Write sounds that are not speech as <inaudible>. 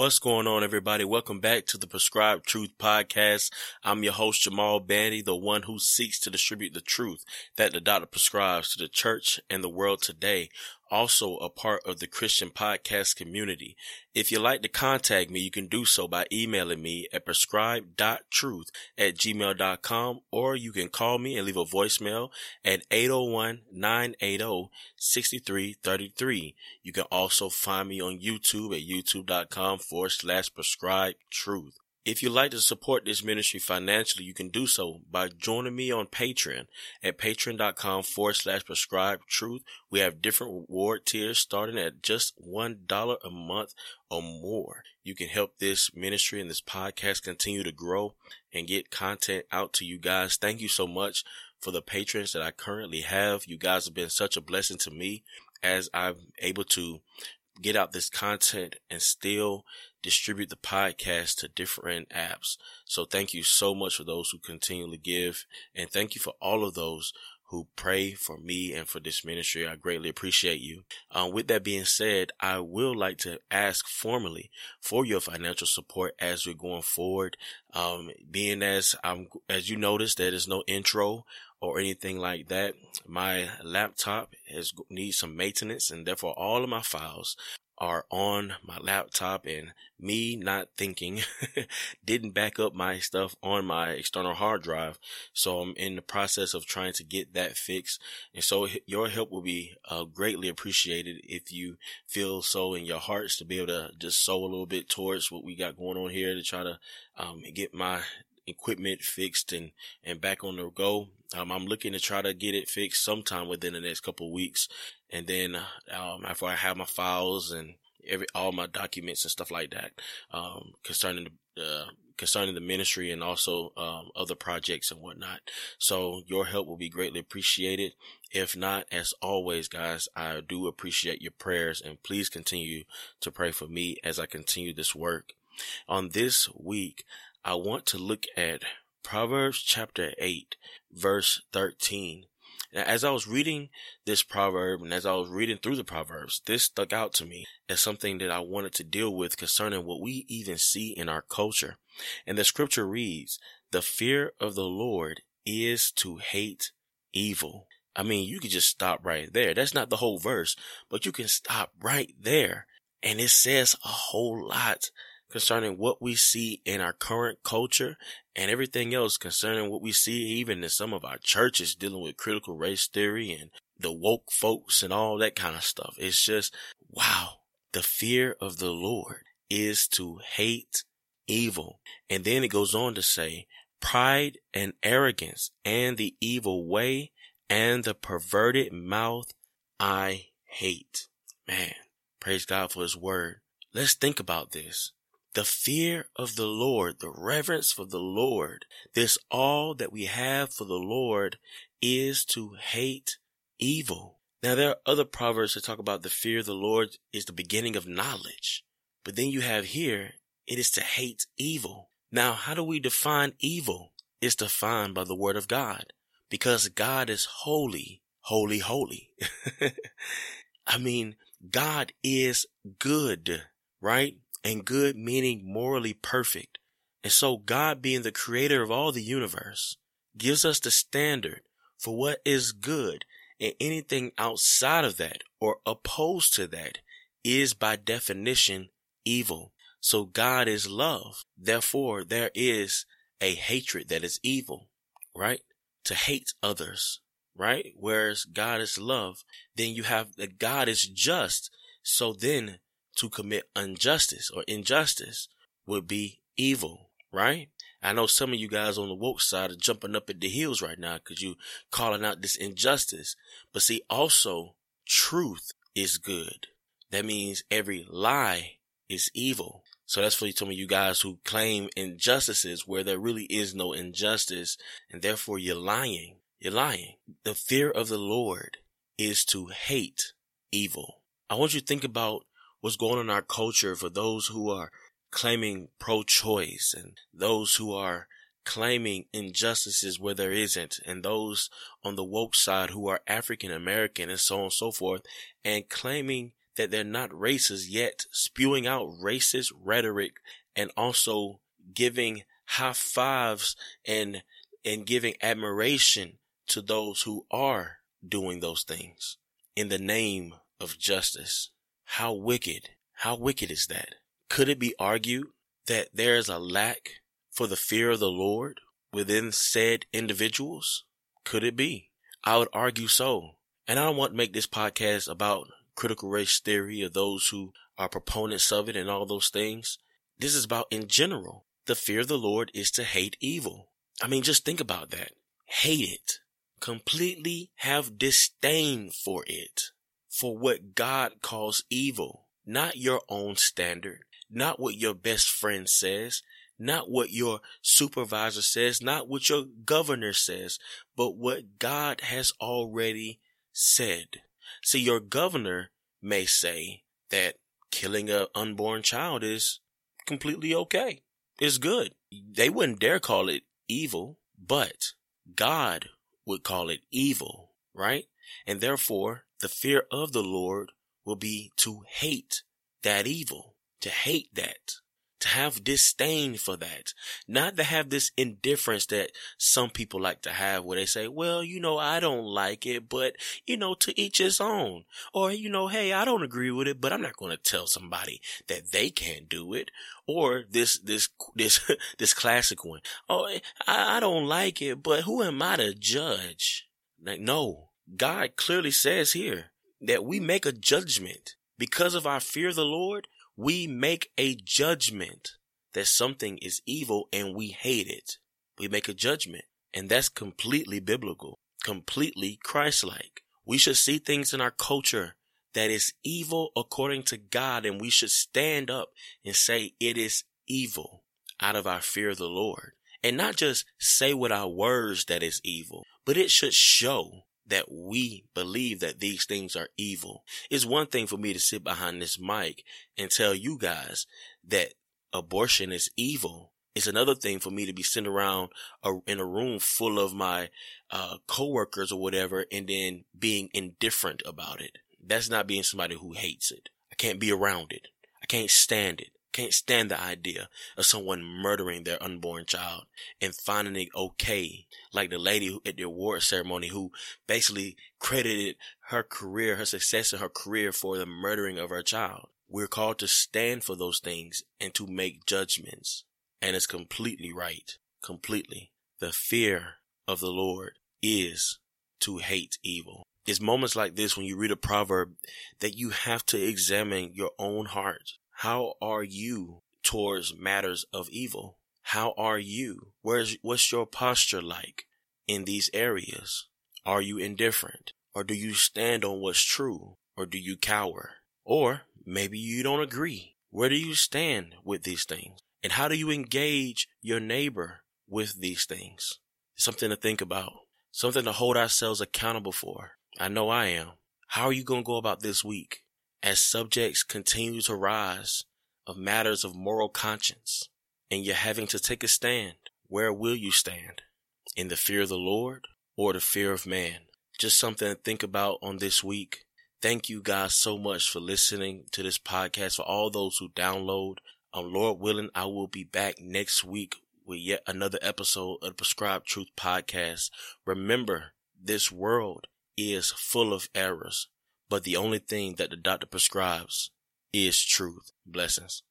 What's going on, everybody? Welcome back to the Prescribed Truth Podcast. I'm your host, Jamal Bandy, the one who seeks to distribute the truth that the doctor prescribes to the church and the world today also a part of the Christian podcast community. If you'd like to contact me, you can do so by emailing me at prescribed.truth at gmail.com or you can call me and leave a voicemail at 801-980-6333. You can also find me on YouTube at youtube.com forward slash prescribed truth. If you'd like to support this ministry financially, you can do so by joining me on Patreon at patreon.com forward slash prescribed truth. We have different reward tiers starting at just $1 a month or more. You can help this ministry and this podcast continue to grow and get content out to you guys. Thank you so much for the patrons that I currently have. You guys have been such a blessing to me as I'm able to get out this content and still distribute the podcast to different apps. So thank you so much for those who continually give. And thank you for all of those who pray for me and for this ministry. I greatly appreciate you. Um, with that being said, I will like to ask formally for your financial support as we're going forward. Um, being as I'm, as you notice, there is no intro or anything like that. My laptop has needs some maintenance and therefore all of my files are on my laptop and me not thinking <laughs> didn't back up my stuff on my external hard drive. So I'm in the process of trying to get that fixed. And so your help will be uh, greatly appreciated if you feel so in your hearts to be able to just sow a little bit towards what we got going on here to try to um, get my equipment fixed and, and back on the go. Um, I'm looking to try to get it fixed sometime within the next couple weeks. And then, um, after I have my files and every, all my documents and stuff like that, um, concerning the, uh, concerning the ministry and also, um, other projects and whatnot. So your help will be greatly appreciated. If not, as always, guys, I do appreciate your prayers and please continue to pray for me as I continue this work. On this week, I want to look at Proverbs chapter 8, verse 13. Now, as I was reading this proverb and as I was reading through the proverbs, this stuck out to me as something that I wanted to deal with concerning what we even see in our culture. And the scripture reads, the fear of the Lord is to hate evil. I mean, you could just stop right there. That's not the whole verse, but you can stop right there. And it says a whole lot concerning what we see in our current culture and everything else concerning what we see even in some of our churches dealing with critical race theory and the woke folks and all that kind of stuff. It's just, wow, the fear of the Lord is to hate evil. And then it goes on to say, pride and arrogance and the evil way and the perverted mouth I hate. Man, praise God for his word. Let's think about this the fear of the Lord, the reverence for the Lord, this all that we have for the Lord is to hate evil. Now there are other proverbs that talk about the fear of the Lord is the beginning of knowledge. But then you have here, it is to hate evil. Now, how do we define evil? It's defined by the word of God because God is holy, holy, holy. <laughs> I mean, God is good, right? And good meaning morally perfect. And so God being the creator of all the universe gives us the standard for what is good and anything outside of that or opposed to that is by definition evil. So God is love. Therefore, there is a hatred that is evil, right? To hate others, right? Whereas God is love, then you have that God is just. So then to commit injustice or injustice would be evil, right? I know some of you guys on the woke side are jumping up at the heels right now because you calling out this injustice. But see, also truth is good. That means every lie is evil. So that's for some of you guys who claim injustices where there really is no injustice and therefore you're lying. You're lying. The fear of the Lord is to hate evil. I want you to think about what's going on in our culture for those who are claiming pro-choice and those who are claiming injustices where there isn't and those on the woke side who are African American and so on and so forth and claiming that they're not racist yet spewing out racist rhetoric and also giving high fives and and giving admiration to those who are doing those things in the name of justice. How wicked, how wicked is that? Could it be argued that there is a lack for the fear of the Lord within said individuals? Could it be? I would argue so. And I don't want to make this podcast about critical race theory or those who are proponents of it and all those things. This is about in general. The fear of the Lord is to hate evil. I mean, just think about that. Hate it. Completely have disdain for it. For what God calls evil. Not your own standard. Not what your best friend says not what your supervisor says, not what your governor says, but what God has already said. See, your governor may say that killing an unborn child is completely okay. It's good. They wouldn't dare call it evil, but God would call it evil, right? And therefore, the fear of the Lord will be to hate that evil, to hate that to have disdain for that, not to have this indifference that some people like to have where they say, well, you know, I don't like it, but you know, to each his own. Or, you know, hey, I don't agree with it, but I'm not going to tell somebody that they can't do it. Or this, this, this, <laughs> this classic one. Oh, I, I don't like it, but who am I to judge? Like, no, God clearly says here that we make a judgment because of our fear of the Lord we make a judgment that something is evil and we hate it. We make a judgment and that's completely biblical, completely Christ-like. We should see things in our culture that is evil according to God and we should stand up and say it is evil out of our fear of the Lord and not just say with our words that is evil, but it should show that we believe that these things are evil. It's one thing for me to sit behind this mic and tell you guys that abortion is evil. It's another thing for me to be sitting around a, in a room full of my uh, coworkers or whatever and then being indifferent about it. That's not being somebody who hates it. I can't be around it. I can't stand it. Can't stand the idea of someone murdering their unborn child and finding it okay. Like the lady at the award ceremony who basically credited her career, her success in her career for the murdering of her child. We're called to stand for those things and to make judgments. And it's completely right. Completely. The fear of the Lord is to hate evil. It's moments like this when you read a proverb that you have to examine your own heart how are you towards matters of evil? How are you? Where's, what's your posture like in these areas? Are you indifferent? Or do you stand on what's true? Or do you cower? Or maybe you don't agree. Where do you stand with these things? And how do you engage your neighbor with these things? Something to think about. Something to hold ourselves accountable for. I know I am. How are you going to go about this week? As subjects continue to rise of matters of moral conscience, and you're having to take a stand, where will you stand? In the fear of the Lord or the fear of man? Just something to think about on this week. Thank you guys so much for listening to this podcast. For all those who download, um, Lord willing, I will be back next week with yet another episode of the Prescribed Truth Podcast. Remember, this world is full of errors. But the only thing that the doctor prescribes is truth. Blessings.